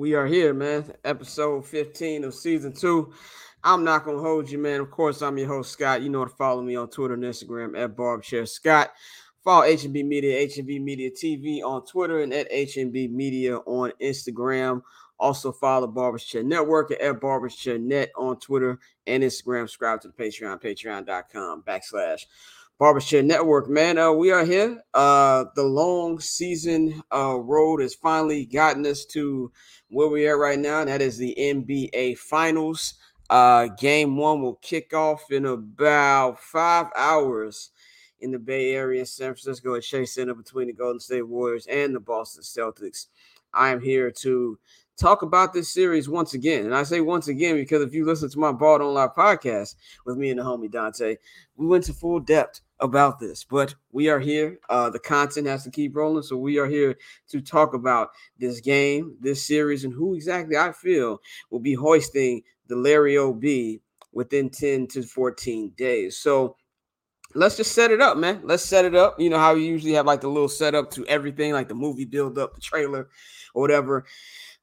We are here, man. Episode 15 of season two. I'm not gonna hold you, man. Of course, I'm your host, Scott. You know to follow me on Twitter and Instagram at Barbchair Scott. Follow HNB Media, HNB Media TV on Twitter and at HNB Media on Instagram. Also follow Barbers Chair Network at Barbers Chair Net on Twitter and Instagram. Subscribe to the Patreon, patreon.com backslash Barbers Network. Man, uh, we are here. Uh, the long season uh, road has finally gotten us to where we are right now. That is the NBA Finals. Uh, game one will kick off in about five hours in the Bay Area, San Francisco at Chase Center between the Golden State Warriors and the Boston Celtics. I am here to talk about this series once again. And I say once again because if you listen to my Ball Don't Lie podcast with me and the homie Dante, we went to full depth about this. But we are here. Uh, the content has to keep rolling. So we are here to talk about this game, this series, and who exactly I feel will be hoisting the Larry O'B within 10 to 14 days. So let's just set it up, man. Let's set it up. You know how we usually have like the little setup to everything, like the movie build up, the trailer, or whatever.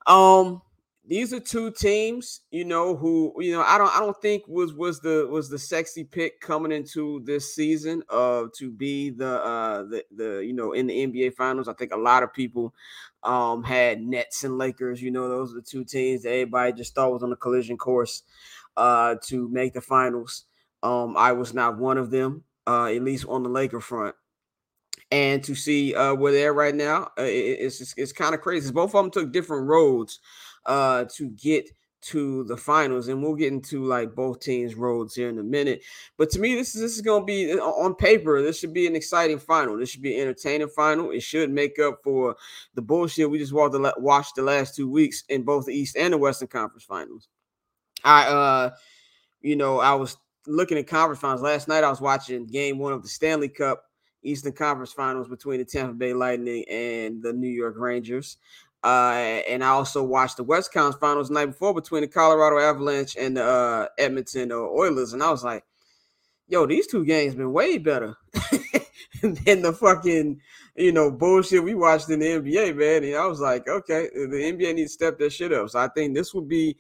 Um, these are two teams, you know, who you know I don't I don't think was was the was the sexy pick coming into this season of to be the uh the the you know in the NBA finals. I think a lot of people um had Nets and Lakers, you know, those are the two teams that everybody just thought was on the collision course uh to make the finals. Um I was not one of them, uh at least on the Laker front and to see uh, where they're right now, uh, it, it's it's, it's kind of crazy. Both of them took different roads uh, to get to the finals, and we'll get into like both teams' roads here in a minute. But to me, this is this is going to be uh, on paper. This should be an exciting final. This should be an entertaining final. It should make up for the bullshit we just watched the, last two weeks in both the East and the Western Conference Finals. I, uh, you know, I was looking at conference finals last night. I was watching Game One of the Stanley Cup Eastern Conference Finals between the Tampa Bay Lightning and the New York Rangers. Uh, and I also watched the West Conference Finals night before between the Colorado Avalanche and the uh, Edmonton Oilers, and I was like, "Yo, these two games been way better than the fucking you know bullshit we watched in the NBA, man." And I was like, "Okay, the NBA needs to step that shit up." So I think this would be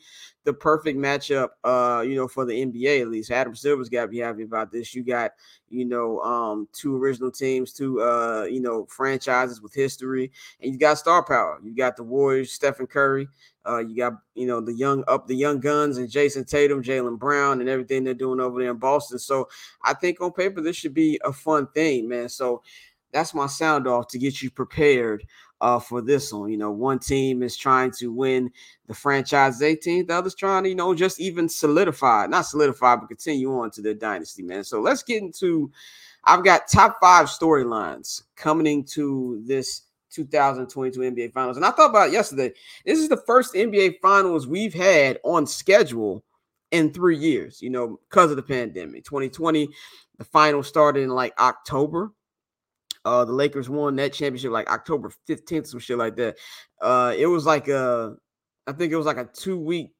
the perfect matchup, uh, you know, for the NBA at least. Adam Silver's got to be happy about this. You got, you know, um, two original teams, two, uh, you know, franchises with history, and you got star power. You got the Warriors, Stephen Curry. Uh, you got, you know, the young up the young guns and Jayson Tatum, Jaylen Brown, and everything they're doing over there in Boston. So I think on paper this should be a fun thing, man. So that's my sound off to get you prepared uh, for this one. You know, one team is trying to win the franchise 18th, the other's trying to, you know, just even solidify, not solidify, but continue on to their dynasty, man. So let's get into I've got top five storylines coming into this 2022 NBA Finals. And I thought about yesterday. This is the first NBA Finals we've had on schedule in three years, you know, because of the pandemic. 2020, the final started in like October. Uh, the Lakers won that championship like October 15th, some shit like that. Uh, it was like a, I think it was like a two week,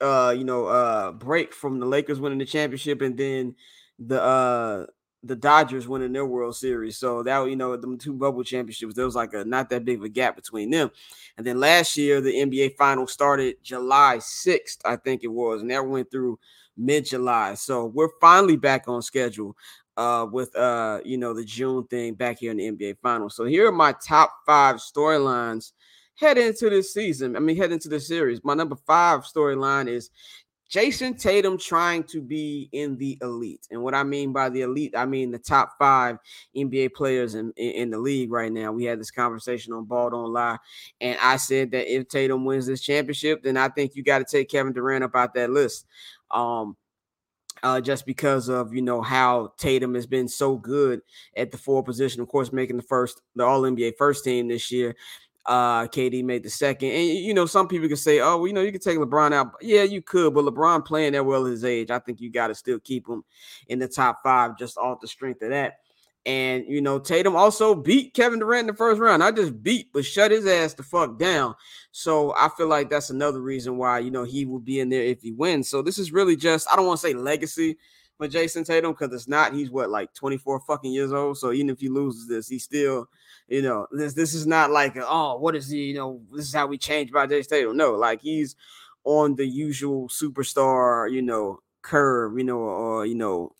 uh, you know, uh, break from the Lakers winning the championship and then the uh the Dodgers winning their World Series. So that you know, the two bubble championships, there was like a not that big of a gap between them. And then last year, the NBA final started July 6th, I think it was, and that went through mid-July. So we're finally back on schedule uh, with uh, you know the June thing back here in the NBA Finals. So here are my top five storylines head into this season. I mean, head into the series. My number five storyline is Jayson Tatum trying to be in the elite. And what I mean by the elite, I mean the top five NBA players in, in, in, the league right now. We had this conversation on Ball Don't Lie. And I said that if Tatum wins this championship, then I think you got to take Kevin Durant up out that list. Um, uh, just because of you know how Tatum has been so good at the four position. Of course, making the first, the All NBA first team this year. Uh, KD made the second, and you know some people can say, "Oh, well, you know, you can take LeBron out." Yeah, you could, but LeBron playing that well at his age, I think you got to still keep him in the top five just off the strength of that. And you know, Tatum also beat Kevin Durant in the first round. I just beat, but shut his ass the fuck down. So I feel like that's another reason why you know he will be in there if he wins. So this is really just I don't want to say legacy, for Jayson Tatum because it's not. He's what like 24 fucking years old. So even if he loses this, he's still, you know, this this is not like oh, what is he? You know, this is how we change by Jayson Tatum. No, like he's on the usual superstar, you know, curve, you know, or you know,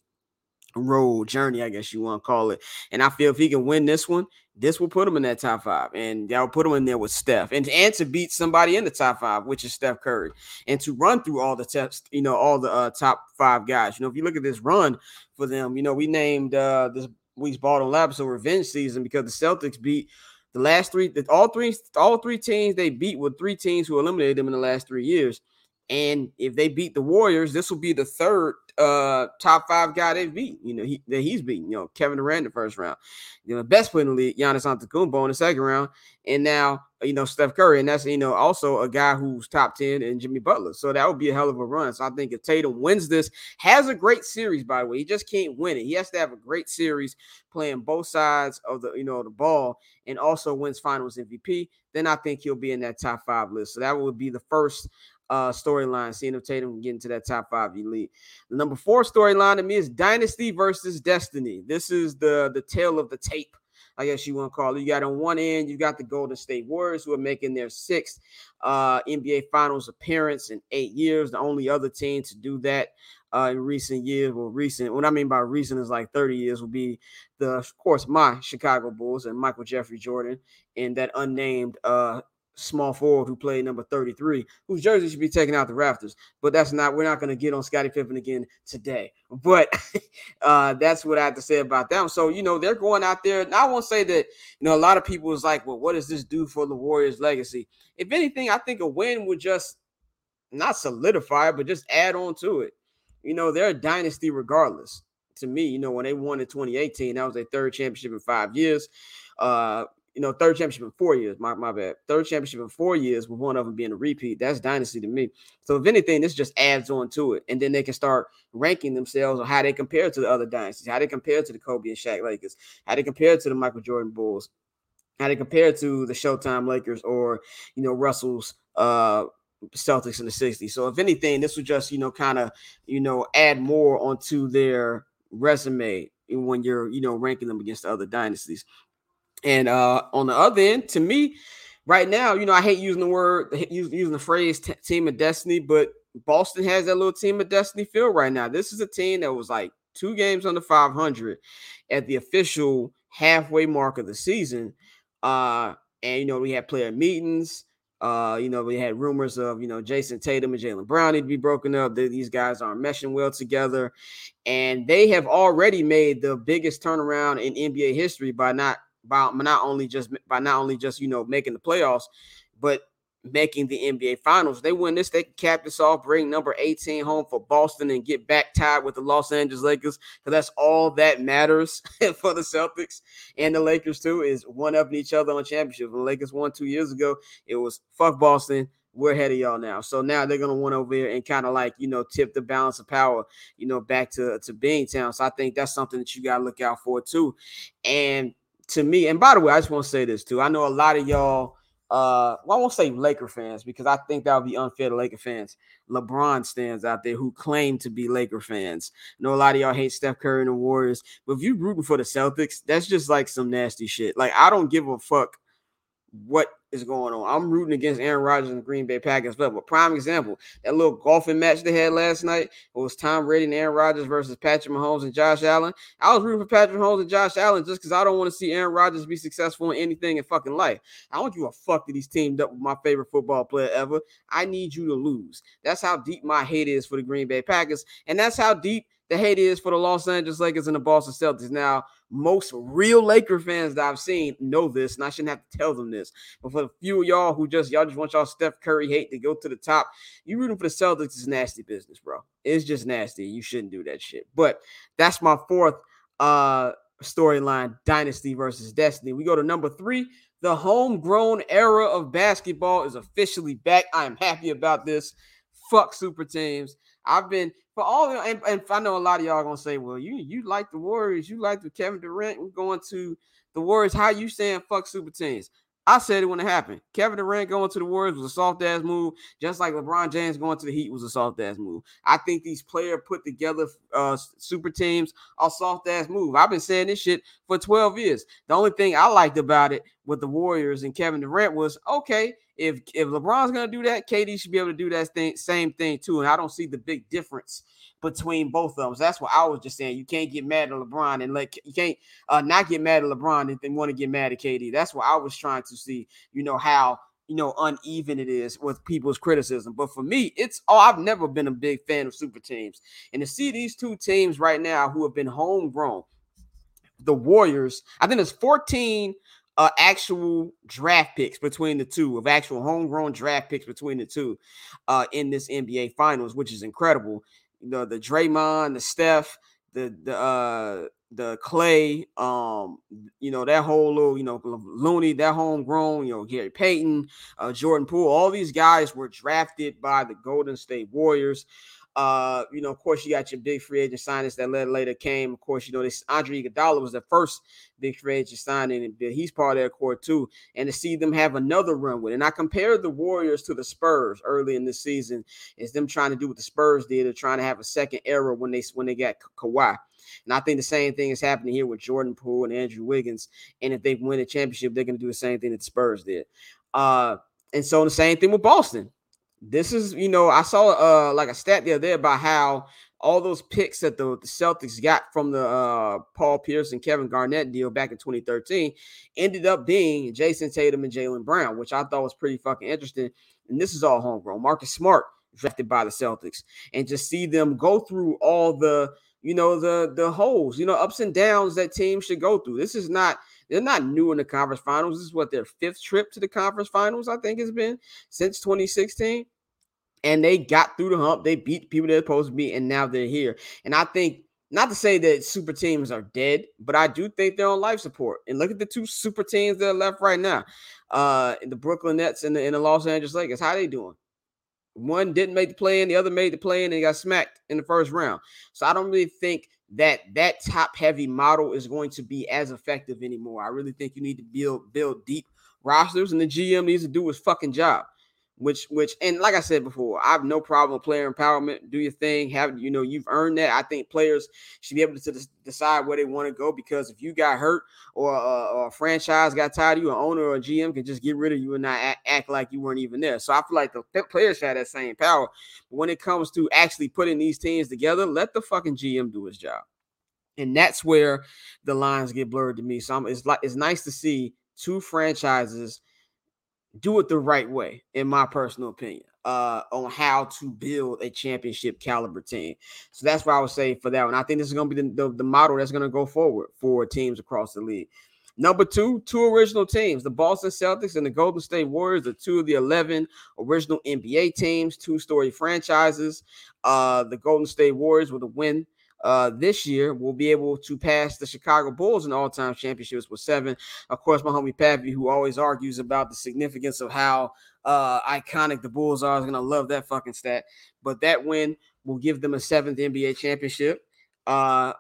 road journey, I guess you want to call it. And I feel if he can win this one, this will put him in that top five, and that'll put him in there with Steph, and and to beat somebody in the top five, which is Steph Curry, and to run through all the tests, you know, all the uh, top five guys. You know, if you look at this run for them, you know, we named uh, this week's bottom lap so revenge season because the Celtics beat the last three, all three, all three teams they beat were three teams who eliminated them in the last three years. And if they beat the Warriors, this will be the third uh top five guy they've beat. You know, he, that he's beaten. You know, Kevin Durant in the first round. You know, best player in the league, Giannis Antetokounmpo in the second round, and now you know Steph Curry, and that's you know also a guy who's top ten and Jimmy Butler. So that would be a hell of a run. So I think if Tatum wins this, has a great series by the way, he just can't win it. He has to have a great series playing both sides of the you know the ball, and also wins Finals MVP. Then I think he'll be in that top five list. So that would be the first uh, storyline, seeing if Tatum get into that top five elite. The number four storyline to me is Dynasty versus Destiny. This is the the tale of the tape, I guess you want to call it. You got on one end, you got the Golden State Warriors who are making their sixth uh, NBA Finals appearance in eight years. The only other team to do that uh, in recent years, well, recent, what I mean by recent is like 30 years, will be the, of course, my Chicago Bulls and Michael Jeffrey Jordan and that unnamed uh, small forward who played number 33, whose jersey should be taken out the rafters. But that's not, we're not going to get on Scottie Pippen again today. But uh, that's what I have to say about them. So, you know, they're going out there. And I won't say that, you know, a lot of people is like, well, what does this do for the Warriors' legacy? If anything, I think a win would just not solidify but just add on to it. You know, they're a dynasty regardless. To me, you know, when they won in 2018, that was their third championship in five years. Uh, you know, third championship in four years. My, my bad. Third championship in four years, with one of them being a repeat. That's dynasty to me. So if anything, this just adds on to it, and then they can start ranking themselves on how they compare to the other dynasties, how they compare to the Kobe and Shaq Lakers, how they compare to the Michael Jordan Bulls, how they compare to the Showtime Lakers, or you know Russell's uh Celtics in the 60s. So if anything, this would just, you know, kind of, you know, add more onto their resume when you're, you know, ranking them against the other dynasties. And uh, on the other end, to me, right now, you know, I hate using the word, using the phrase t- team of destiny, but Boston has that little team of destiny feel right now. This is a team that was like two games under 500 at the official halfway mark of the season. Uh, and, you know, we had player meetings. Uh, you know, we had rumors of, you know, Jayson Tatum and Jaylen Brown need to be broken up. These guys aren't meshing well together. And they have already made the biggest turnaround in NBA history by not by not only just by not only just you know making the playoffs, but making the NBA Finals. They win this, they can cap this off, bring number 18 home for Boston, and get back tied with the Los Angeles Lakers. Because that's all that matters for the Celtics and the Lakers too is one upping each other on championship. The Lakers won two years ago, it was fuck Boston. We're ahead of y'all now. So now they're gonna want over here and kind of like you know tip the balance of power, you know, back to to Beantown. So I think that's something that you gotta look out for too. And to me, and by the way, I just want to say this too. I know a lot of y'all, uh, well, I won't say Laker fans because I think that would be unfair to Laker fans. LeBron stands out there who claim to be Laker fans. I know a lot of y'all hate Steph Curry and the Warriors, but if you're rooting for the Celtics, that's just like some nasty shit. Like I don't give a fuck what is going on. I'm rooting against Aaron Rodgers and the Green Bay Packers. But a prime example, that little golfing match they had last night was Tom Brady and Aaron Rodgers versus Patrick Mahomes and Josh Allen. I was rooting for Patrick Mahomes and Josh Allen just because I don't want to see Aaron Rodgers be successful in anything in fucking life. I don't give a fuck that he's teamed up with my favorite football player ever. I need you to lose. That's how deep my hate is for the Green Bay Packers, and that's how deep the hate is for the Los Angeles Lakers and the Boston Celtics. Now, most real Laker fans that I've seen know this, and I shouldn't have to tell them this. But for the few of y'all who just y'all just want y'all Steph Curry hate to go to the top, you rooting for the Celtics is nasty business, bro. It's just nasty. You shouldn't do that shit. But that's my fourth uh storyline: Dynasty versus Destiny. We go to number three. The homegrown era of basketball is officially back. I am happy about this. Fuck super teams. I've been for all and, and I know a lot of y'all gonna say, well, you you like the Warriors, you like the Kevin Durant. We're going to the Warriors. How you saying fuck super teams? I said it when it happened. Kevin Durant going to the Warriors was a soft ass move, just like LeBron James going to the Heat was a soft ass move. I think these player put together uh, super teams are soft ass move. I've been saying this shit for 12 years. The only thing I liked about it with the Warriors and Kevin Durant was okay. If if LeBron's gonna do that, KD should be able to do that thing, same thing too. And I don't see the big difference between both of them. So that's what I was just saying. You can't get mad at LeBron and like you can't uh, not get mad at LeBron and then want to get mad at KD. That's what I was trying to see. You know how you know uneven it is with people's criticism. But for me, it's oh, I've never been a big fan of super teams, and to see these two teams right now who have been homegrown, the Warriors. I think there's 14 uh, actual draft picks between the two of actual homegrown draft picks between the two uh, in this NBA Finals, which is incredible know, the Draymond, the Steph, the the uh the Klay, um, you know, that whole little, you know, Looney, that homegrown, you know, Gary Payton, uh, Jordan Poole, all these guys were drafted by the Golden State Warriors. Uh, you know, of course, you got your big free agent signings that later came. Of course, you know, this Andre Iguodala was the first big free agent signing, and he's part of their core too. And to see them have another run with it. And I compared the Warriors to the Spurs early in the season, is them trying to do what the Spurs did, of trying to have a second era when they when they got Kawhi. And I think the same thing is happening here with Jordan Poole and Andrew Wiggins. And if they win a championship, they're going to do the same thing that the Spurs did. Uh, and so the same thing with Boston this is, you know, I saw uh like a stat the other day about how all those picks that the, the Celtics got from the uh, Paul Pierce and Kevin Garnett deal back in 2013 ended up being Jayson Tatum and Jaylen Brown, which I thought was pretty fucking interesting. And this is all homegrown. Marcus Smart drafted by the Celtics, and just see them go through all the you know the the holes, you know, ups and downs that teams should go through. This is not they're not new in the conference finals. This is what their fifth trip to the conference finals, I think, has been since 2016 and they got through the hump. They beat people they're supposed to beat, and now they're here. And I think not to say that super teams are dead, but I do think they're on life support. And look at the two super teams that are left right now. Uh the Brooklyn Nets and the, and the Los Angeles Lakers. How they doing? One didn't make the play in, the other made the play and got smacked in the first round. So I don't really think that that top heavy model is going to be as effective anymore. I really think you need to build build deep rosters, and the GM needs to do his fucking job which which and like I said before, I have no problem with player empowerment. Do your thing. Have you know you've earned that. I think players should be able to decide where they want to go because if you got hurt or, uh, or a franchise got tired of you, an owner or a GM can just get rid of you and not act, act like you weren't even there. So I feel like the players have that same power. But when it comes to actually putting these teams together, let the fucking GM do his job. And that's where the lines get blurred to me. So I'm, it's like it's nice to see two franchises do it the right way, in my personal opinion, uh, on how to build a championship caliber team. So that's what I would say for that one. I think this is going to be the, the, the model that's going to go forward for teams across the league. Number two, two original teams. The Boston Celtics and the Golden State Warriors are two of the 11 original NBA teams, two story franchises. Uh, the Golden State Warriors with a win uh, this year will be able to pass the Chicago Bulls in all-time championships with seven. Of course, my homie Pappy, who always argues about the significance of how uh, iconic the Bulls are, is gonna love that fucking stat. But that win will give them a seventh NBA championship. Uh,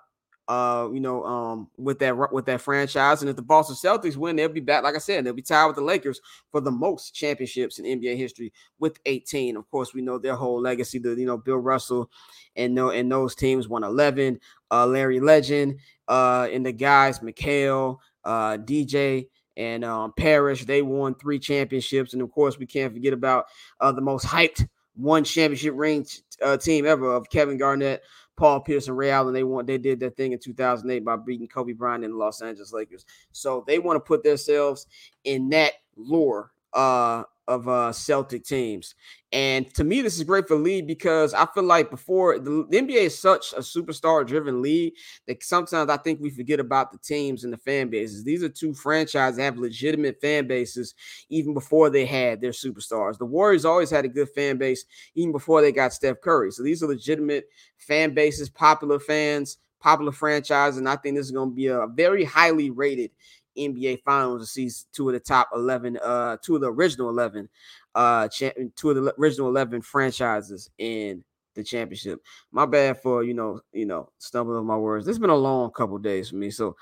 uh, you know, um, with that with that franchise. And if the Boston Celtics win, they'll be back. Like I said, they'll be tied with the Lakers for the most championships in NBA history with 18. Of course, we know their whole legacy. The you know Bill Russell and no and those teams won 11. Uh, Larry Legend, uh, and the guys McHale, uh, DJ. And um, Parish, they won three championships, and of course, we can't forget about uh, the most hyped one championship ring uh, team ever of Kevin Garnett, Paul Pierce and Ray Allen. They want they did that thing in 2008 by beating Kobe Bryant and the Los Angeles Lakers. So they want to put themselves in that lore uh, of uh, Celtic teams. And to me, this is great for league because I feel like before the, the NBA is such a superstar driven league that sometimes I think we forget about the teams and the fan bases. These are two franchises that have legitimate fan bases even before they had their superstars. The Warriors always had a good fan base even before they got Steph Curry. So these are legitimate fan bases, popular fans, popular franchise. And I think this is going to be a very highly rated NBA Finals to see two of the top 11, uh, two of the original 11, uh, cha- two of the original 11 franchises in the championship. My bad for, you know, you know, stumbling on my words. Has been a long couple days for me. So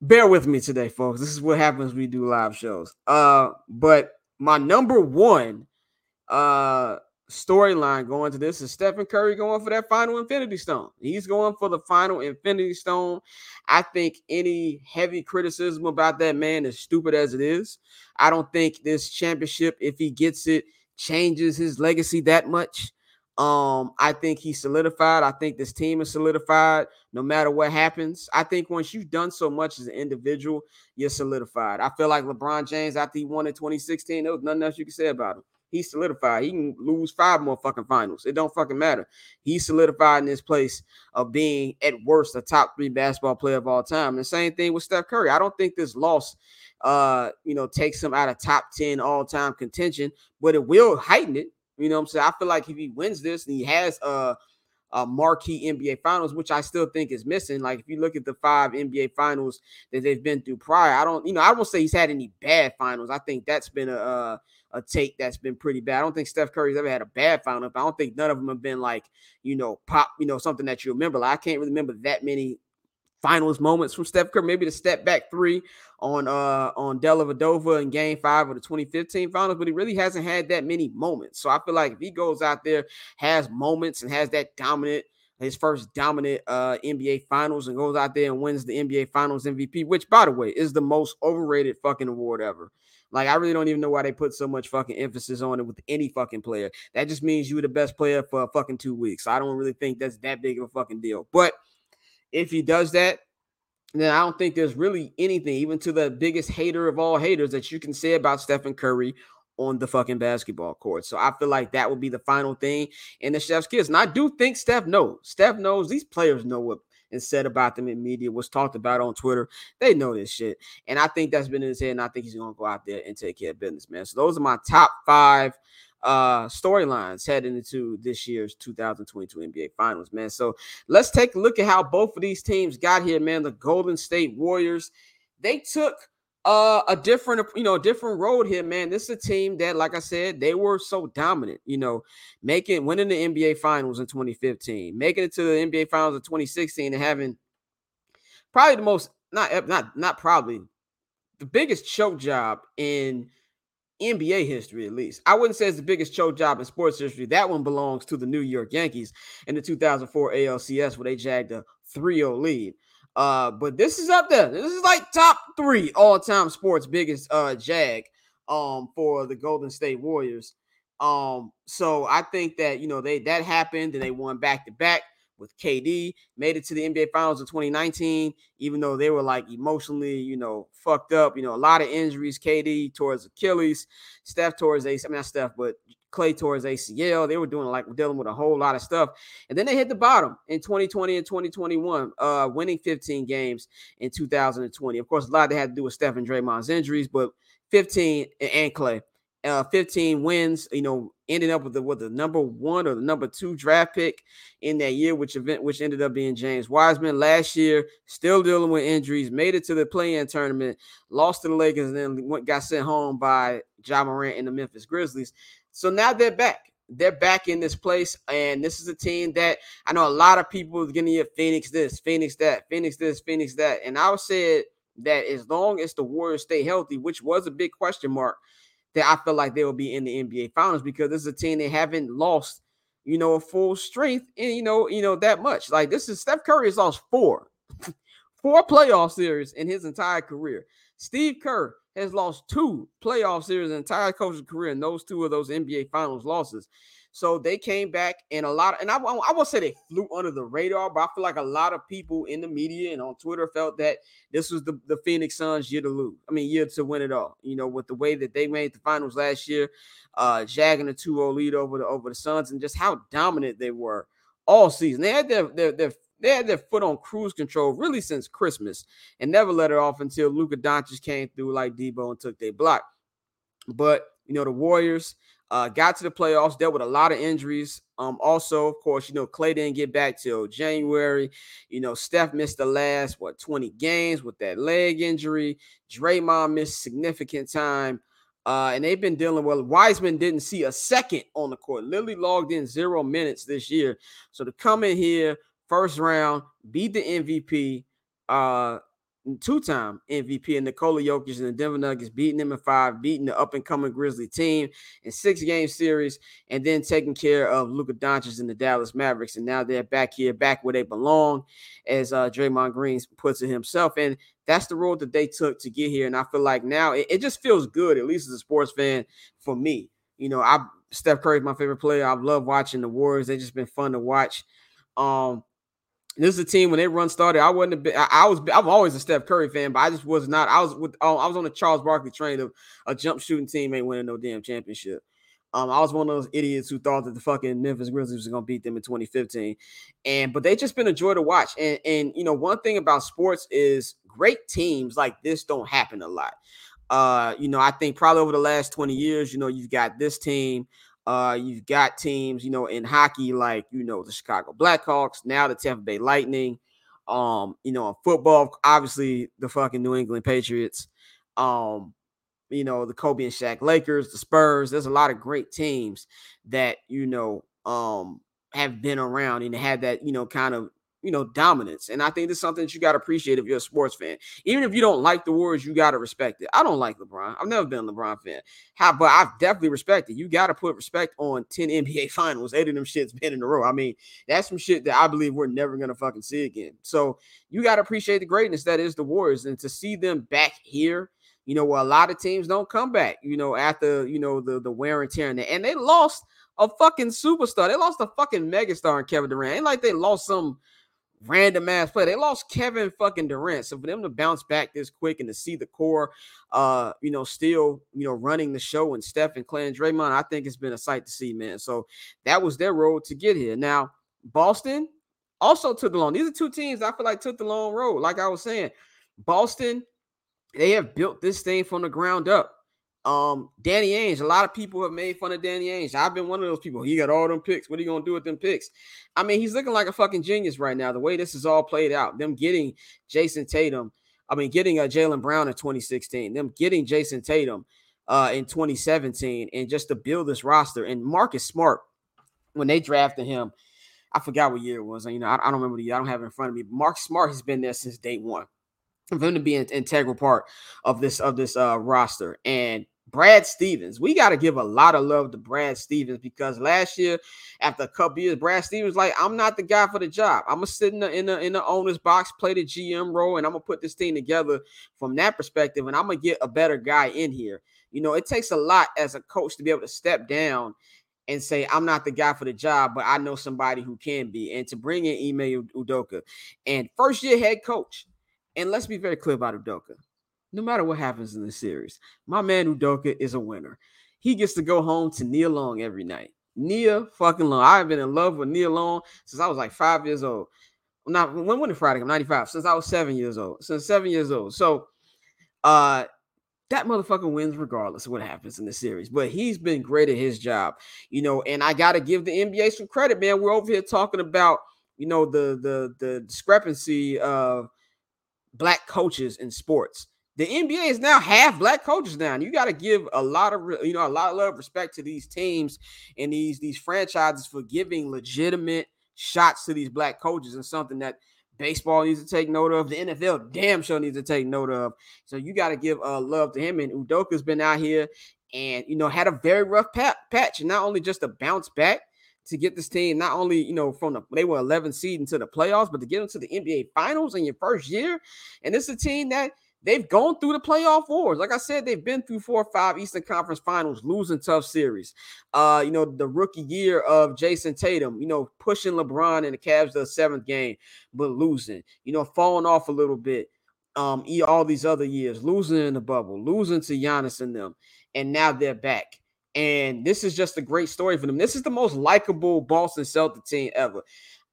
bear with me today, folks. This is what happens we do live shows. Uh, but my number one uh storyline going to this is Stephen Curry going for that final Infinity Stone. He's going for the final Infinity Stone. I think any heavy criticism about that man is stupid as it is. I don't think this championship, if he gets it, changes his legacy that much. Um, I think he's solidified. I think this team is solidified no matter what happens. I think once you've done so much as an individual, you're solidified. I feel like LeBron James, after he won in 2016, there was nothing else you could say about him. He's solidified. He can lose five more fucking finals. It don't fucking matter. He's solidified in this place of being at worst a top three basketball player of all time. And the same thing with Steph Curry. I don't think this loss uh, you know, takes him out of top 10 all-time contention, but it will heighten it you know what I'm saying? I feel like if he wins this and he has a, a marquee NBA finals, which I still think is missing. Like if you look at the five NBA finals that they've been through prior, I don't, you know, I won't say he's had any bad finals. I think that's been a a, a take that's been pretty bad. I don't think Steph Curry's ever had a bad final. I don't think none of them have been like, you know, pop, you know, something that you remember. Like I can't really remember that many finals moments from Steph Curry. Maybe the step back three on uh on Dellavedova in game five of the 2015 finals, but he really hasn't had that many moments. So I feel like if he goes out there, has moments and has that dominant his first dominant uh, NBA finals and goes out there and wins the NBA finals MVP, which by the way is the most overrated fucking award ever. Like I really don't even know why they put so much fucking emphasis on it with any fucking player. That just means you were the best player for fucking two weeks. I don't really think that's that big of a fucking deal. But if he does that, then I don't think there's really anything, even to the biggest hater of all haters, that you can say about Stephen Curry on the fucking basketball court. So I feel like that would be the final thing in the Steph's kiss. And I do think Steph knows. Steph knows these players know what is said about them in media, was talked about on Twitter. They know this shit. And I think that's been in his head. And I think he's gonna go out there and take care of business, man. So those are my top five uh storylines heading into this year's 2022 NBA Finals, man. So let's take a look at how both of these teams got here, man. The Golden State Warriors, they took uh a different you know different road here man this is a team that like i said they were so dominant you know making winning the nba finals in 2015 making it to the nba finals in 2016 and having probably the most not not not probably the biggest choke job in NBA history, at least. I wouldn't say it's the biggest choke job in sports history. That one belongs to the New York Yankees in the 2004 ALCS, where they jagged a 3 0 lead. Uh, but this is up there. This is like top three all-time sports biggest uh jag um for the Golden State Warriors. Um, so I think that you know they that happened and they won back to back with KD, made it to the NBA Finals in 2019, even though they were like emotionally, you know, fucked up. You know, a lot of injuries. KD towards Achilles, Steph towards ACL, I mean, not Steph, but Klay towards ACL. They were doing like dealing with a whole lot of stuff. And then they hit the bottom in 2020 and 2021, uh, winning 15 games in 2020. Of course, a lot they had to do with Steph and Draymond's injuries, but 15 and Klay. uh, 15 wins, you know, ending up with the with the number one or the number two draft pick in that year, which event which ended up being James Wiseman last year, still dealing with injuries, made it to the play-in tournament, lost to the Lakers, and then went, got sent home by Ja Morant and the Memphis Grizzlies. So now they're back. They're back in this place, and this is a team that I know a lot of people are gonna get Phoenix this, Phoenix that, Phoenix this, Phoenix that. And I say that as long as the Warriors stay healthy, which was a big question mark that I feel like they will be in the NBA Finals because this is a team they haven't lost, you know, full strength and you know, you know that much. Like this is Steph Curry has lost four, four playoff series in his entire career. Steve Kerr has lost two playoff series in entire coaching career, and those two of those NBA Finals losses. So they came back and a lot, of, and I, I won't say they flew under the radar, but I feel like a lot of people in the media and on Twitter felt that this was the, the Phoenix Suns year to lose. I mean, year to win it all. You know, with the way that they made the finals last year, uh, jagging a 2-0 lead over the over the Suns, and just how dominant they were all season. They had their their their they had their foot on cruise control really since Christmas and never let it off until Luka Doncic came through like Debo and took their block. But you know, the Warriors, uh, got to the playoffs, dealt with a lot of injuries. Um, also, of course, you know, Klay didn't get back till January. You know, Steph missed the last what 20 games with that leg injury. Draymond missed significant time. Uh, and they've been dealing with Wiseman didn't see a second on the court. Literally logged in zero minutes this year. So to come in here, first round, beat the MVP, uh, two-time MVP and Nikola Jokic and the Denver Nuggets, beating them in five, beating the up-and-coming Grizzly team in six-game series, and then taking care of Luka Doncic and the Dallas Mavericks. And now they're back here, back where they belong, as uh, Draymond Green puts it himself. And that's the road that they took to get here. And I feel like now it, it just feels good, at least as a sports fan, for me. You know, I Steph Curry's my favorite player. I've loved watching the Warriors. They've just been fun to watch. Um, this is a team when they run started. I wasn't a bit. I, I, was. I'm always a Steph Curry fan, but I just was not. I was with. Oh, I was on the Charles Barkley train of a jump shooting team ain't winning no damn championship. Um, I was one of those idiots who thought that the fucking Memphis Grizzlies was gonna beat them in 2015, and but they just been a joy to watch. And and you know one thing about sports is great teams like this don't happen a lot. Uh, you know I think probably over the last 20 years, you know you've got this team. Uh, you've got teams, you know, in hockey like you know the Chicago Blackhawks, now the Tampa Bay Lightning. Um, you know, in football, obviously the fucking New England Patriots. Um, you know, the Kobe and Shaq Lakers, the Spurs. There's a lot of great teams that you know um have been around and had that you know kind of you know, dominance. And I think it's something that you got to appreciate if you're a sports fan. Even if you don't like the Warriors, you got to respect it. I don't like LeBron. I've never been a LeBron fan. How, but I've definitely respected. You got to put respect on 10 NBA finals, eight of them shits been in a row. I mean, that's some shit that I believe we're never going to fucking see again. So you got to appreciate the greatness that is the Warriors. And to see them back here, you know, where a lot of teams don't come back, you know, after, you know, the, the wear and tear. And, and they lost a fucking superstar. They lost a fucking megastar in Kevin Durant. Ain't like they lost some – random ass play. They lost Kevin fucking Durant. So for them to bounce back this quick and to see the core, uh, you know, still, you know, running the show and Steph and Klay and Draymond, I think it's been a sight to see, man. So that was their road to get here. Now, Boston also took the long. These are two teams I feel like took the long road. Like I was saying, Boston, they have built this thing from the ground up. Um, Danny Ainge, a lot of people have made fun of Danny Ainge. I've been one of those people. He got all them picks. What are you gonna do with them picks? I mean, he's looking like a fucking genius right now. The way this is all played out, them getting Jayson Tatum, I mean, getting a uh, Jaylen Brown in 2016, them getting Jayson Tatum uh, in 2017, and just to build this roster. And Marcus Smart, when they drafted him, I forgot what year it was. You know, I, I don't remember the year. I don't have it in front of me. Mark Smart has been there since day one for him to be an integral part of this of this uh, roster. And Brad Stevens. We got to give a lot of love to Brad Stevens because last year, after a couple years, Brad Stevens like, I'm not the guy for the job. I'm gonna sit in the in the in the owner's box, play the GM role, and I'm gonna put this thing together from that perspective, and I'm gonna get a better guy in here. You know, it takes a lot as a coach to be able to step down and say, I'm not the guy for the job, but I know somebody who can be. And to bring in Ime Udoka and first year head coach. And let's be very clear about Udoka no matter what happens in the series. My man Udoka is a winner. He gets to go home to Nia Long every night. Nia fucking Long. I've been in love with Nia Long since I was like five years old. Not when when Friday, I'm 95, since I was seven years old. Since seven years old. So uh that motherfucker wins regardless of what happens in the series. But he's been great at his job, you know. And I gotta give the NBA some credit, man. We're over here talking about, you know, the the the discrepancy of black coaches in sports the NBA is now half black coaches now. You got to give a lot of you know a lot of love respect to these teams and these these franchises for giving legitimate shots to these black coaches and something that baseball needs to take note of. The NFL damn sure needs to take note of. So you got to give uh, love to him. And Udoka's been out here and you know had a very rough pat- patch, and not only just to bounce back to get this team not only you know from the they were 11 seed into the playoffs, but to get them to the NBA Finals in your first year. And is a team that they've gone through the playoff wars. Like I said, they've been through four or five Eastern Conference Finals, losing tough series. Uh, you know, the rookie year of Jayson Tatum, you know, pushing LeBron and the Cavs to the seventh game, but losing. You know, falling off a little bit. Um, all these other years, losing in the bubble, losing to Giannis and them, and now they're back. And this is just a great story for them. This is the most likable Boston Celtic team ever.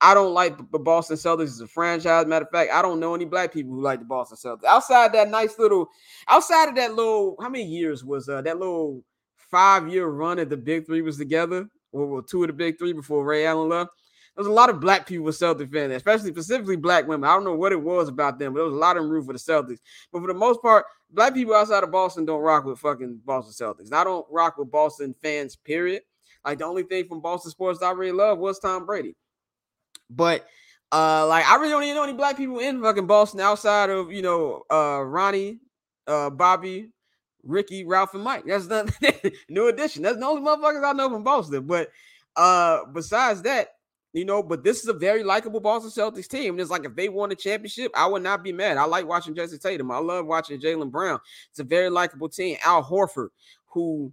I don't like the Boston Celtics as a franchise. Matter of fact, I don't know any black people who like the Boston Celtics. Outside that nice little, outside of that little, how many years was uh, that little five year run that the Big Three was together? Or well, two of the Big Three before Ray Allen left. There's a lot of black people with Celtic fans, especially specifically black women. I don't know what it was about them, but there was a lot of room for the Celtics. But for the most part, black people outside of Boston don't rock with fucking Boston Celtics. And I don't rock with Boston fans, period. Like the only thing from Boston sports I really love was Tom Brady. But Uh, like I really don't even know any black people in fucking Boston outside of you know uh Ronnie, uh Bobby, Ricky, Ralph, and Mike. That's the new addition. That's the only motherfuckers I know from Boston. But uh, besides that, you know, but this is a very likable Boston Celtics team. And it's like if they won a championship, I would not be mad. I like watching Jayson Tatum. I love watching Jaylen Brown. It's a very likable team. Al Horford, who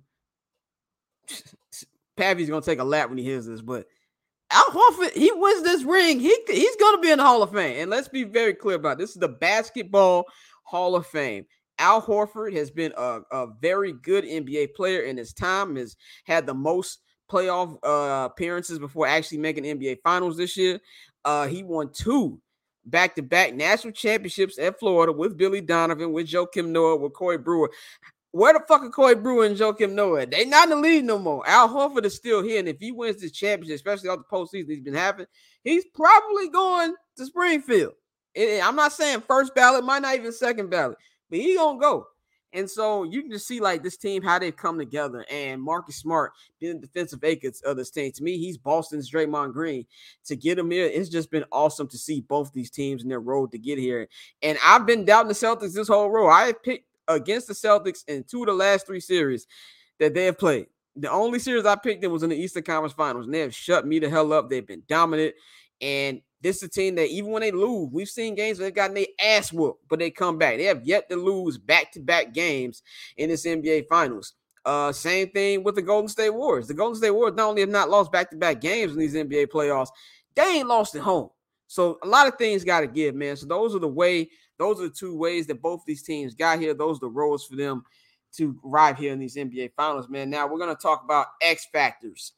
Pavy's gonna take a lap when he hears this, but Al Horford, he wins this ring. He he's gonna be in the Hall of Fame. And let's be very clear about it. this is the basketball Hall of Fame. Al Horford has been a, a very good NBA player in his time, has had the most playoff uh, appearances before actually making NBA finals this year. Uh, he won two back-to-back national championships at Florida with Billy Donovan, with Joakim Noah, with Corey Brewer. Where the fuck are Corey Brewer and Joakim Noah? They not in the league no more. Al Horford is still here, and if he wins this championship, especially all the postseason he's been having, he's probably going to Springfield. I'm not saying first ballot, might not even second ballot, but he gonna go. And so you can just see like this team how they've come together. And Marcus Smart being the defensive acres of this team. To me, he's Boston's Draymond Green. To get him here, it's just been awesome to see both these teams in their road to get here. And I've been doubting the Celtics this whole road. I picked against the Celtics in two of the last three series that they have played. The only series I picked them was in the Eastern Conference Finals, and they have shut me the hell up. They've been dominant. And this is a team that even when they lose, we've seen games where they've gotten their ass whooped, but they come back. They have yet to lose back-to-back games in this NBA Finals. Uh, same thing with the Golden State Warriors. The Golden State Warriors not only have not lost back-to-back games in these NBA playoffs, they ain't lost at home. So a lot of things got to give, man. So those are the way, those are the two ways that both these teams got here. Those are the roads for them to arrive here in these NBA finals, man. Now we're gonna talk about X factors.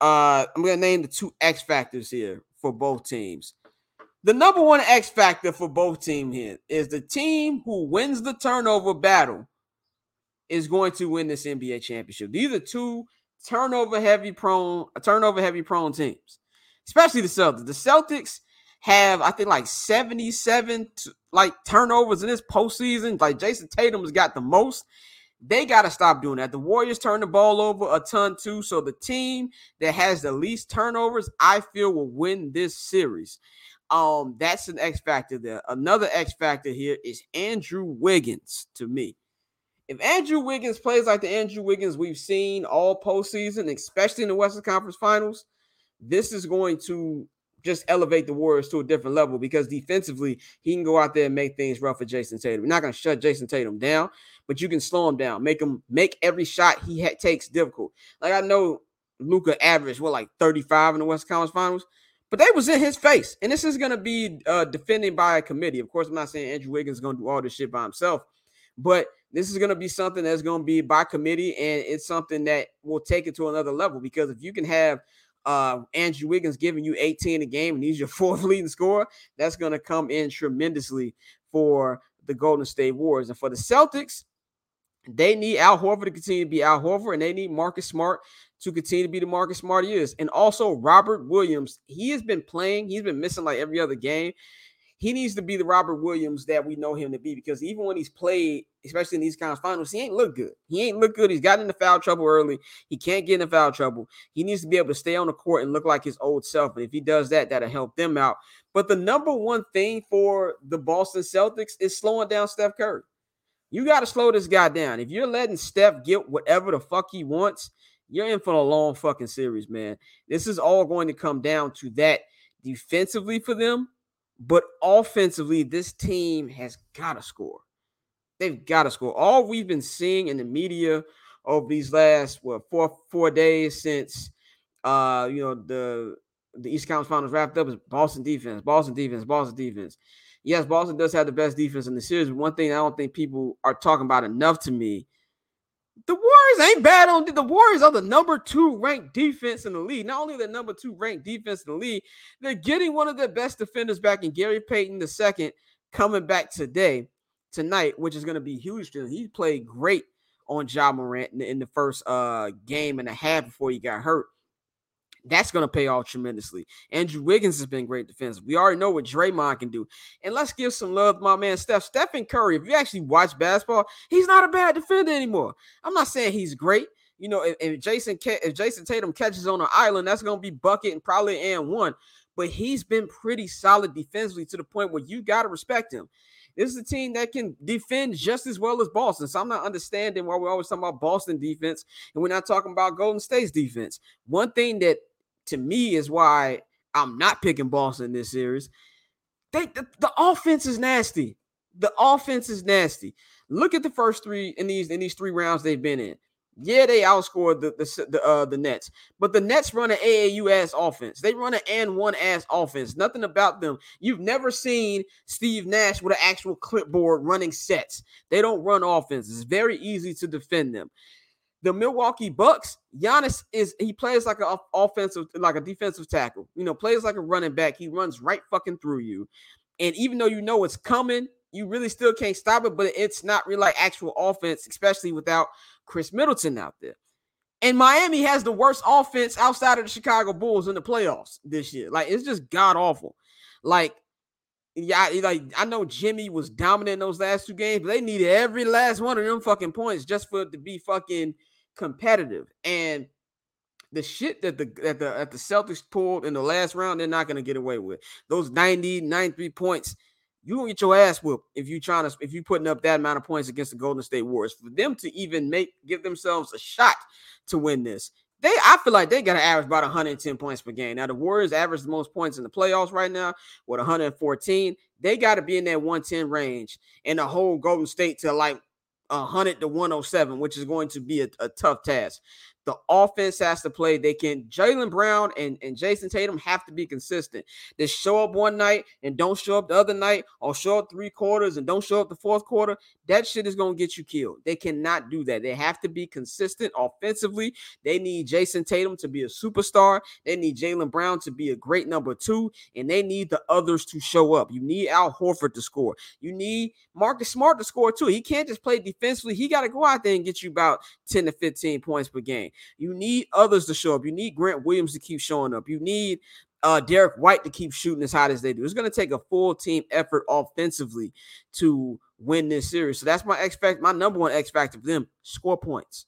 Uh, I'm gonna name the two X factors here for both teams. The number one X factor for both teams here is the team who wins the turnover battle is going to win this NBA championship. These are two turnover heavy prone, turnover heavy prone teams, especially the Celtics. The Celtics have, I think, like 77 like turnovers in this postseason. Like Jayson Tatum's got the most. They got to stop doing that. The Warriors turn the ball over a ton too. So the team that has the least turnovers, I feel, will win this series. Um, that's an X factor there. Another X factor here is Andrew Wiggins to me. If Andrew Wiggins plays like the Andrew Wiggins we've seen all postseason, especially in the Western Conference Finals, this is going to just elevate the Warriors to a different level because defensively, he can go out there and make things rough for Jayson Tatum. We're not going to shut Jayson Tatum down, but you can slow him down, make him make every shot he ha- takes difficult. Like I know Luka averaged what like 35 in the West Conference Finals, but they was in his face. And this is going to be uh, defended by a committee. Of course, I'm not saying Andrew Wiggins is going to do all this shit by himself, but this is going to be something that's going to be by committee, and it's something that will take it to another level because if you can have – uh, Andrew Wiggins giving you 18 a game and he's your fourth leading scorer, that's going to come in tremendously for the Golden State Warriors. And for the Celtics, they need Al Horford to continue to be Al Horford, and they need Marcus Smart to continue to be the Marcus Smart he is. And also Robert Williams, he has been playing, he's been missing like every other game he needs to be the Robert Williams that we know him to be because even when he's played, especially in these kind of finals, he ain't look good. He ain't look good. He's gotten into foul trouble early. He can't get into foul trouble. He needs to be able to stay on the court and look like his old self. And if he does that, that'll help them out. But the number one thing for the Boston Celtics is slowing down Steph Curry. You got to slow this guy down. If you're letting Steph get whatever the fuck he wants, you're in for a long fucking series, man. This is all going to come down to that defensively for them but offensively, this team has got to score. They've got to score. All we've been seeing in the media over these last what four four days since uh you know the the East Conference Finals wrapped up is Boston defense, Boston defense, Boston defense. Yes, Boston does have the best defense in the series. One thing I don't think people are talking about enough to me the Warriors ain't bad on the Warriors are the number two ranked defense in the league. Not only the number two ranked defense in the league, they're getting one of their best defenders back in Gary Payton II coming back today, tonight, which is going to be huge. He played great on Ja Morant in the first uh, game and a half before he got hurt. That's going to pay off tremendously. Andrew Wiggins has been great defensive. We already know what Draymond can do. And let's give some love to my man Steph. Stephen Curry, if you actually watch basketball, he's not a bad defender anymore. I'm not saying he's great. You know, if, if Jayson if Jayson Tatum catches on an island, that's going to be bucket and probably and one. but he's been pretty solid defensively to the point where you got to respect him. This is a team that can defend just as well as Boston. So I'm not understanding why we're always talking about Boston defense and we're not talking about Golden State's defense. One thing that to me is why I'm not picking Boston in this series. They the, the offense is nasty. The offense is nasty. Look at the first three in these in these three rounds they've been in. Yeah, they outscored the the the, uh, the Nets, but the Nets run an AAU ass offense. They run an and one ass offense. Nothing about them. You've never seen Steve Nash with an actual clipboard running sets. They don't run offense. It's very easy to defend them. The Milwaukee Bucks, Giannis is he plays like an offensive, like a defensive tackle. You know, plays like a running back. He runs right fucking through you. And even though you know it's coming, you really still can't stop it, but it's not really like actual offense, especially without Khris Middleton out there. And Miami has the worst offense outside of the Chicago Bulls in the playoffs this year. Like it's just god awful. Like, yeah, like I know Jimmy was dominant in those last two games, but they needed every last one of them fucking points just for it to be fucking competitive. And the shit that the that the that the Celtics pulled in the last round, they're not gonna get away with. Those 90, 93 points you gonna get your ass whooped if you trying to if you putting up that amount of points against the Golden State Warriors. For them to even make give themselves a shot to win this, they I feel like they got to average about 110 points per game. Now the Warriors average the most points in the playoffs right now with 114. They got to be in that 110 range, and the whole Golden State to like 100 to 107, which is going to be a, a tough task. The offense has to play. They can Jaylen Brown and, and Jayson Tatum have to be consistent. They show up one night and don't show up the other night, or show up three quarters and don't show up the fourth quarter. That shit is gonna get you killed. They cannot do that. They have to be consistent offensively. They need Jayson Tatum to be a superstar. They need Jaylen Brown to be a great number two, and they need the others to show up. You need Al Horford to score. You need Marcus Smart to score too. He can't just play defensively. He got to go out there and get you about 10 to 15 points per game. You need others to show up. You need Grant Williams to keep showing up. You need uh, Derrick White to keep shooting as hot as they do. It's going to take a full team effort offensively to win this series. So that's my expect my number one X factor for them: score points.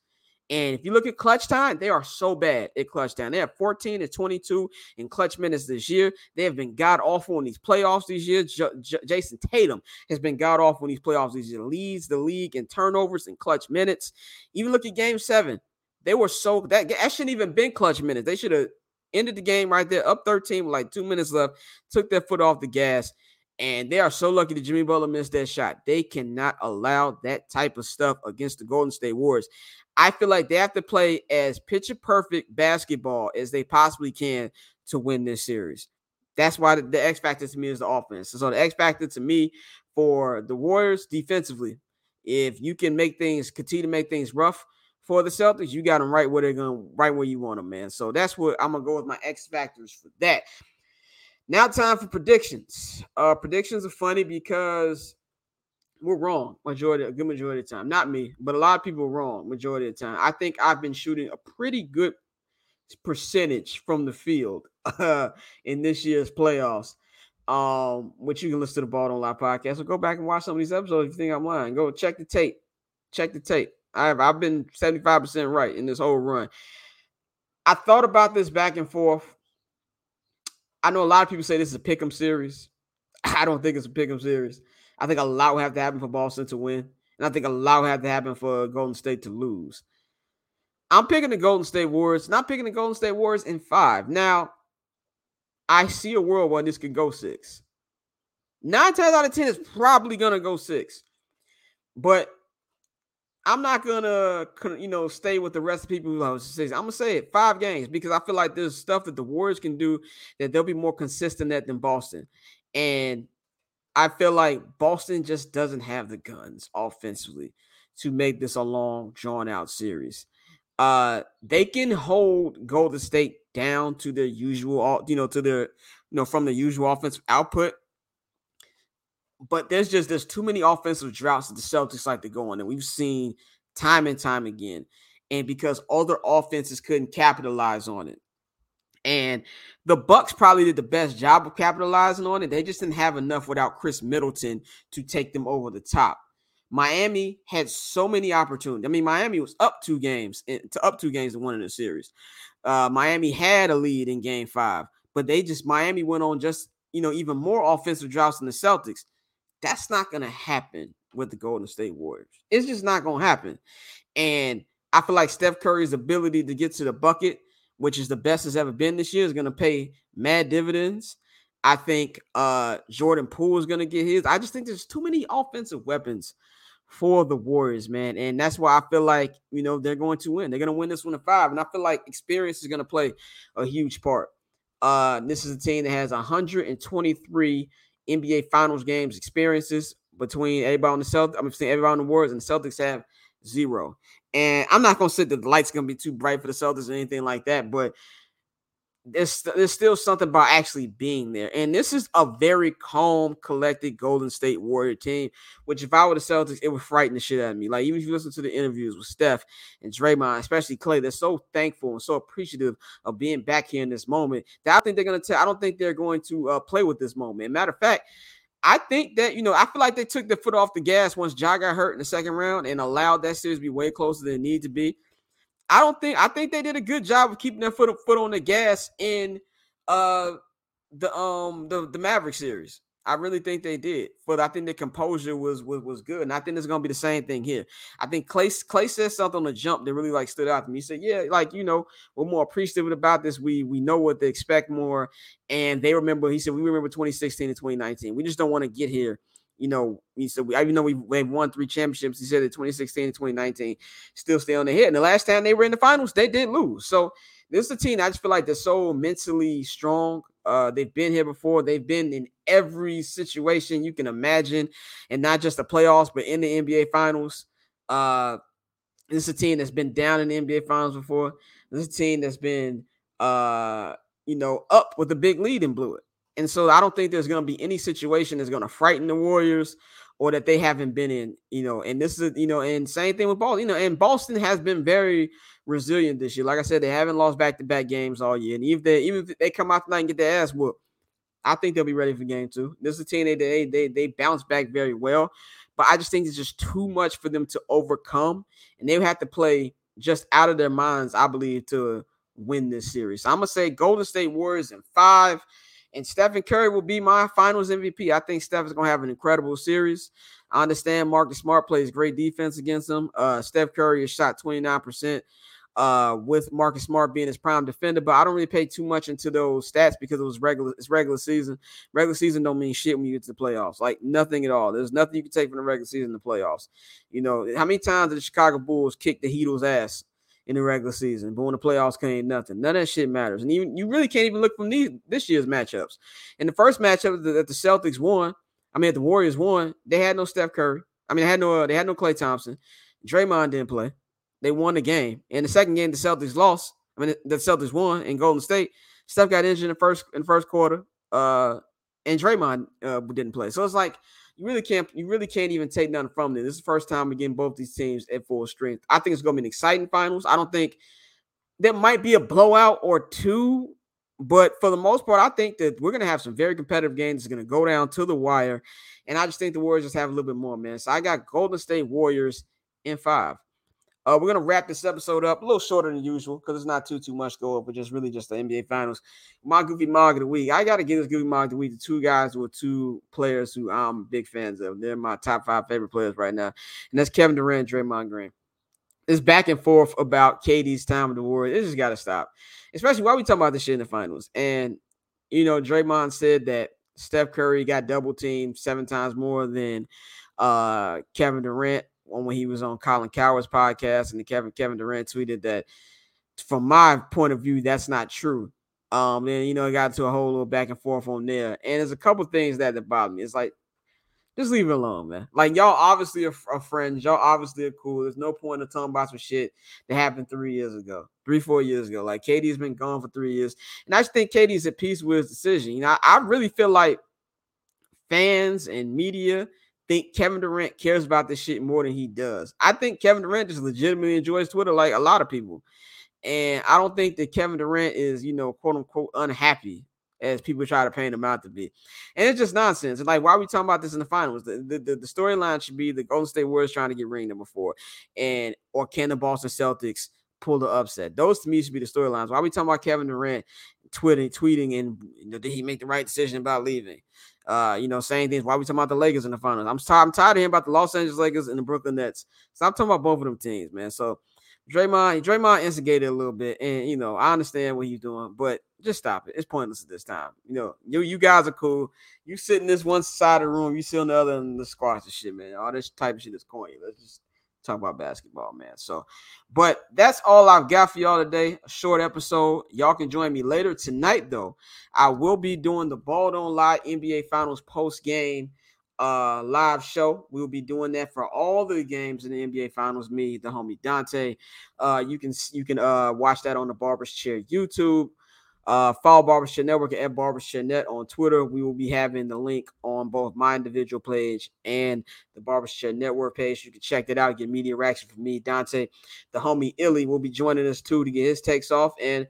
And if you look at clutch time, they are so bad at clutch time. They have 14 to 22 in clutch minutes this year. They have been god awful in these playoffs these years. J- J- Jayson Tatum has been god awful in these playoffs these years. Leads the league in turnovers and clutch minutes. Even look at game seven. They were so that that shouldn't even been clutch minutes. They should have ended the game right there, up 13 with like two minutes left, took their foot off the gas. And they are so lucky that Jimmy Butler missed that shot. They cannot allow that type of stuff against the Golden State Warriors. I feel like they have to play as picture perfect basketball as they possibly can to win this series. That's why the, the X factor to me is the offense. So the X factor to me for the Warriors defensively, if you can make things continue to make things rough for the Celtics, you got them right where they're going, right where you want them, man. So that's what I'm gonna go with my X factors for that. Now, time for predictions. Uh, predictions are funny because we're wrong majority, a good majority of the time. Not me, but a lot of people are wrong majority of the time. I think I've been shooting a pretty good percentage from the field uh, in this year's playoffs. Um, which you can listen to the Ball Don't Lie podcast. So go back and watch some of these episodes if you think I'm lying. Go check the tape. Check the tape. I've I've been 75% right in this whole run. I thought about this back and forth. I know a lot of people say this is a pick'em series. I don't think it's a pick'em series. I think a lot will have to happen for Boston to win, and I think a lot will have to happen for Golden State to lose. I'm picking the Golden State Warriors, not picking the Golden State Warriors in five. Now, I see a world where this could go six. Nine times out of ten is probably gonna go six, but I'm not gonna, you know, stay with the rest of people who I'm gonna say it five games because I feel like there's stuff that the Warriors can do that they'll be more consistent at than Boston, and I feel like Boston just doesn't have the guns offensively to make this a long, drawn out series. Uh, they can hold Golden State down to their usual, you know, to their, you know, from the usual offensive output but there's just there's too many offensive droughts that the Celtics like to go on, and we've seen time and time again. And because other offenses couldn't capitalize on it, and the Bucks probably did the best job of capitalizing on it. They just didn't have enough without Khris Middleton to take them over the top. Miami had so many opportunities. I mean, Miami was up two games to up two games to one in the series. Uh, Miami had a lead in game five, but they just Miami went on just you know even more offensive droughts than the Celtics. That's not gonna happen with the Golden State Warriors. It's just not gonna happen. And I feel like Steph Curry's ability to get to the bucket, which is the best has ever been this year, is gonna pay mad dividends. I think uh Jordan Poole is gonna get his. I just think there's too many offensive weapons for the Warriors, man. And that's why I feel like, you know, they're going to win. They're going to win this one to five. And I feel like experience is going to play a huge part. Uh, this is a team that has 123 NBA Finals games experiences between everybody on the Celtics. I'm saying everybody on the Warriors and the Celtics have zero. And I'm not gonna say that the light's gonna be too bright for the Celtics or anything like that, but there's there's still something about actually being there. And this is a very calm, collected Golden State Warrior team. Which, if I were the Celtics, it would frighten the shit out of me. Like even if you listen to the interviews with Steph and Draymond, especially Klay, they're so thankful and so appreciative of being back here in this moment. That I think they're gonna tell. I don't think they're going to uh, play with this moment. Matter of fact. I think that you know, I feel like they took their foot off the gas once Ja got hurt in the second round and allowed that series to be way closer than it needed to be. I don't think I think they did a good job of keeping their foot foot on the gas in uh the um the the Maverick series. I really think they did, but I think the composure was was was good, and I think it's gonna be the same thing here. I think Klay Klay said something on the jump that really like stood out to me. He said, "Yeah, like you know, we're more appreciative about this. We we know what to expect more, and they remember." He said, "We remember 2016 and 2019. We just don't want to get here you know, he said, we, even though we, have won three championships, he said that 2016 and 2019 still stay on the hit. And the last time they were in the finals, they did lose. So this is a team I just feel like they're so mentally strong. Uh, they've been here before. They've been in every situation you can imagine, and not just the playoffs, but in the NBA finals. Uh, this is a team that's been down in the NBA finals before. This is a team that's been, uh, you know, up with a big lead and blew it. And so I don't think there's going to be any situation that's going to frighten the Warriors or that they haven't been in, you know. And this is, you know, and same thing with Boston, you know, and Boston has been very resilient this year. Like I said, they haven't lost back to back games all year. And even they even if they come out tonight and get their ass whooped, I think they'll be ready for game two. This is a team they they they, they bounce back very well. But I just think it's just too much for them to overcome. And they have to play just out of their minds, I believe, to win this series. So I'm gonna say Golden State Warriors in five. And Stephen Curry will be my finals MVP. I think Steph is going to have an incredible series. I understand Marcus Smart plays great defense against him. Uh, Steph Curry has shot 29% uh, with Marcus Smart being his prime defender, but I don't really pay too much into those stats because it was regular. It's regular season. Regular season don't mean shit when you get to the playoffs. Like nothing at all. There's nothing you can take from the regular season to the playoffs. You know how many times did the Chicago Bulls kick the Heatles' ass in the regular season. But when the playoffs came, nothing. None of that shit matters. And even you really can't even look from these this year's matchups. And the first matchup that the Celtics won, I mean, the Warriors won, they had no Steph Curry. I mean, they had no uh, they had no Klay Thompson. Draymond didn't play. They won the game. In the second game, the Celtics lost. I mean, the Celtics won in Golden State. Steph got injured in the first in the first quarter. Uh, and Draymond uh, didn't play. So it's like you really can't you really can't even take nothing from them. This is the first time again both these teams at full strength. I think it's going to be an exciting finals. I don't think there might be a blowout or two, but for the most part, I think that we're going to have some very competitive games. It's going to go down to the wire, and I just think the Warriors just have a little bit more, man. So I got Golden State Warriors in five. Uh, we're gonna wrap this episode up a little shorter than usual because it's not too too much to over, just really just the NBA Finals. My goofy mog of the week. I gotta give this goofy mog of the week to two guys are two players who I'm big fans of. They're my top five favorite players right now, and that's Kevin Durant, Draymond Green. This back and forth about KD's time with the Warriors. It just gotta stop, especially while we talking about this shit in the finals. And you know, Draymond said that Steph Curry got double teamed seven times more than uh, Kevin Durant when he was on Colin Cowherd's podcast, and the Kevin Kevin Durant tweeted that, from my point of view, that's not true. Um, then you know, it got to a whole little back and forth on there, and there's a couple things that that bother me. It's like, just leave it alone, man. Like y'all obviously are, are friends, y'all obviously are cool. There's no point in talking about some shit that happened three years ago, three four years ago. Like KD's been gone for three years, and I just think KD's at peace with his decision. You know, I, I really feel like fans and media think Kevin Durant cares about this shit more than he does. I think Kevin Durant just legitimately enjoys Twitter like a lot of people. And I don't think that Kevin Durant is, you know, quote unquote unhappy as people try to paint him out to be. And it's just nonsense. And like, why are we talking about this in the finals? The, the, the, the storyline should be the Golden State Warriors trying to get ring number four. And or can the Boston Celtics pull the upset? Those to me should be the storylines. Why are we talking about Kevin Durant tweeting, tweeting, and you know, did he make the right decision about leaving? Uh, you know, saying things. Why are we talking about the Lakers in the finals? I'm, t- I'm tired of hearing about the Los Angeles Lakers and the Brooklyn Nets. Stop talking about both of them teams, man. So Draymond, Draymond instigated a little bit, and you know, I understand what he's doing, but just stop it. It's pointless at this time. You know, you you guys are cool. You sit in this one side of the room, you sit on the other, and the squash and shit, man. All this type of shit is corny. Let's just talk about basketball, man. So, but that's all I've got for y'all today. A short episode. Y'all can join me later tonight, though. I will be doing the Ball Don't Lie NBA Finals post game uh live show. We'll be doing that for all the games in the NBA Finals. Me, the homie Dante. Uh, you can you can uh watch that on the Barber's Chair YouTube. Uh, follow Barbershop Network at Barbershop Net on Twitter. We will be having the link on both my individual page and the Barbershop Network page. You can check that out, get media reaction from me, Dante. The homie Illy will be joining us too to get his takes off. And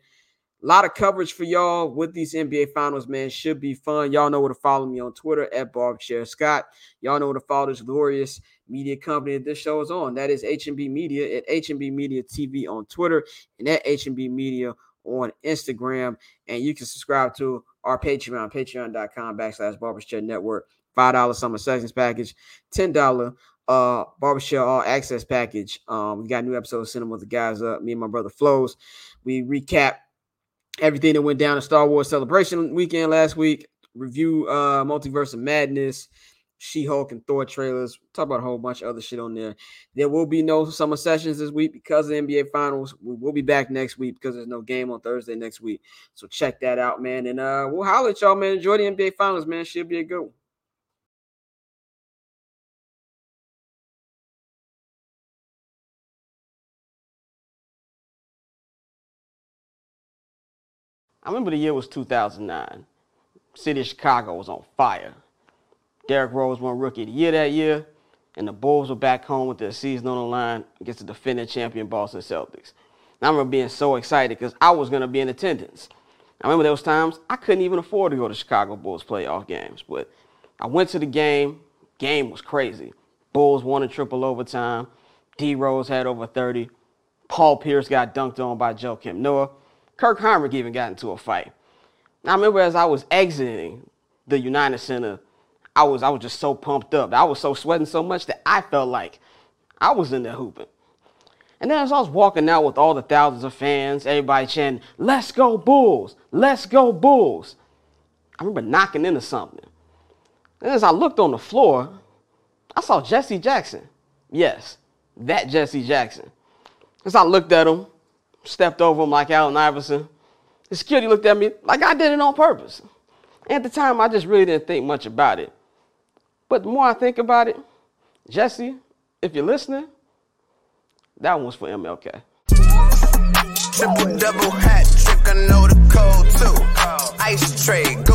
a lot of coverage for y'all with these NBA finals, man. Should be fun. Y'all know where to follow me on Twitter at Barbershare Scott. Y'all know where to follow this glorious media company that this show is on. That is HMB Media at HMB Media TV on Twitter and at HMB Media on Instagram. And you can subscribe to our Patreon, patreon.com backslash barbershop network. $5 summer sessions package, $10 uh barbershop all access package. Um, we got new episodes sending with the guys up. Me and my brother Flows. We recap everything that went down in Star Wars celebration weekend last week. Review uh multiverse of madness. She Hulk and Thor trailers. Talk about a whole bunch of other shit on there. There will be no summer sessions this week because of the NBA Finals. We will be back next week because there's no game on Thursday next week. So check that out, man. And uh, we'll holler at y'all, man. Enjoy the NBA Finals, man. Should be a good one. I remember the year was 2009. City of Chicago was on fire. Derrick Rose won Rookie of the Year that year, and the Bulls were back home with their season on the line against the defending champion Boston Celtics. And I remember being so excited because I was going to be in attendance. I remember those times I couldn't even afford to go to Chicago Bulls playoff games, but I went to the game. Game was crazy. Bulls won in triple overtime. D Rose had over 30. Paul Pierce got dunked on by Joakim Noah. Kirk Hinrich even got into a fight. I remember as I was exiting the United Center I was I was just so pumped up. I was so sweating so much that I felt like I was in there hooping. And then as I was walking out with all the thousands of fans, everybody chanting, "Let's go Bulls! Let's go Bulls!" I remember knocking into something. And as I looked on the floor, I saw Jesse Jackson. Yes, that Jesse Jackson. As I looked at him, stepped over him like Allen Iverson, the security looked at me like I did it on purpose. At the time, I just really didn't think much about it. But the more I think about it, Jesse, if you're listening, that one's for MLK. Triple double hat trick, I know the code too. Ice tray,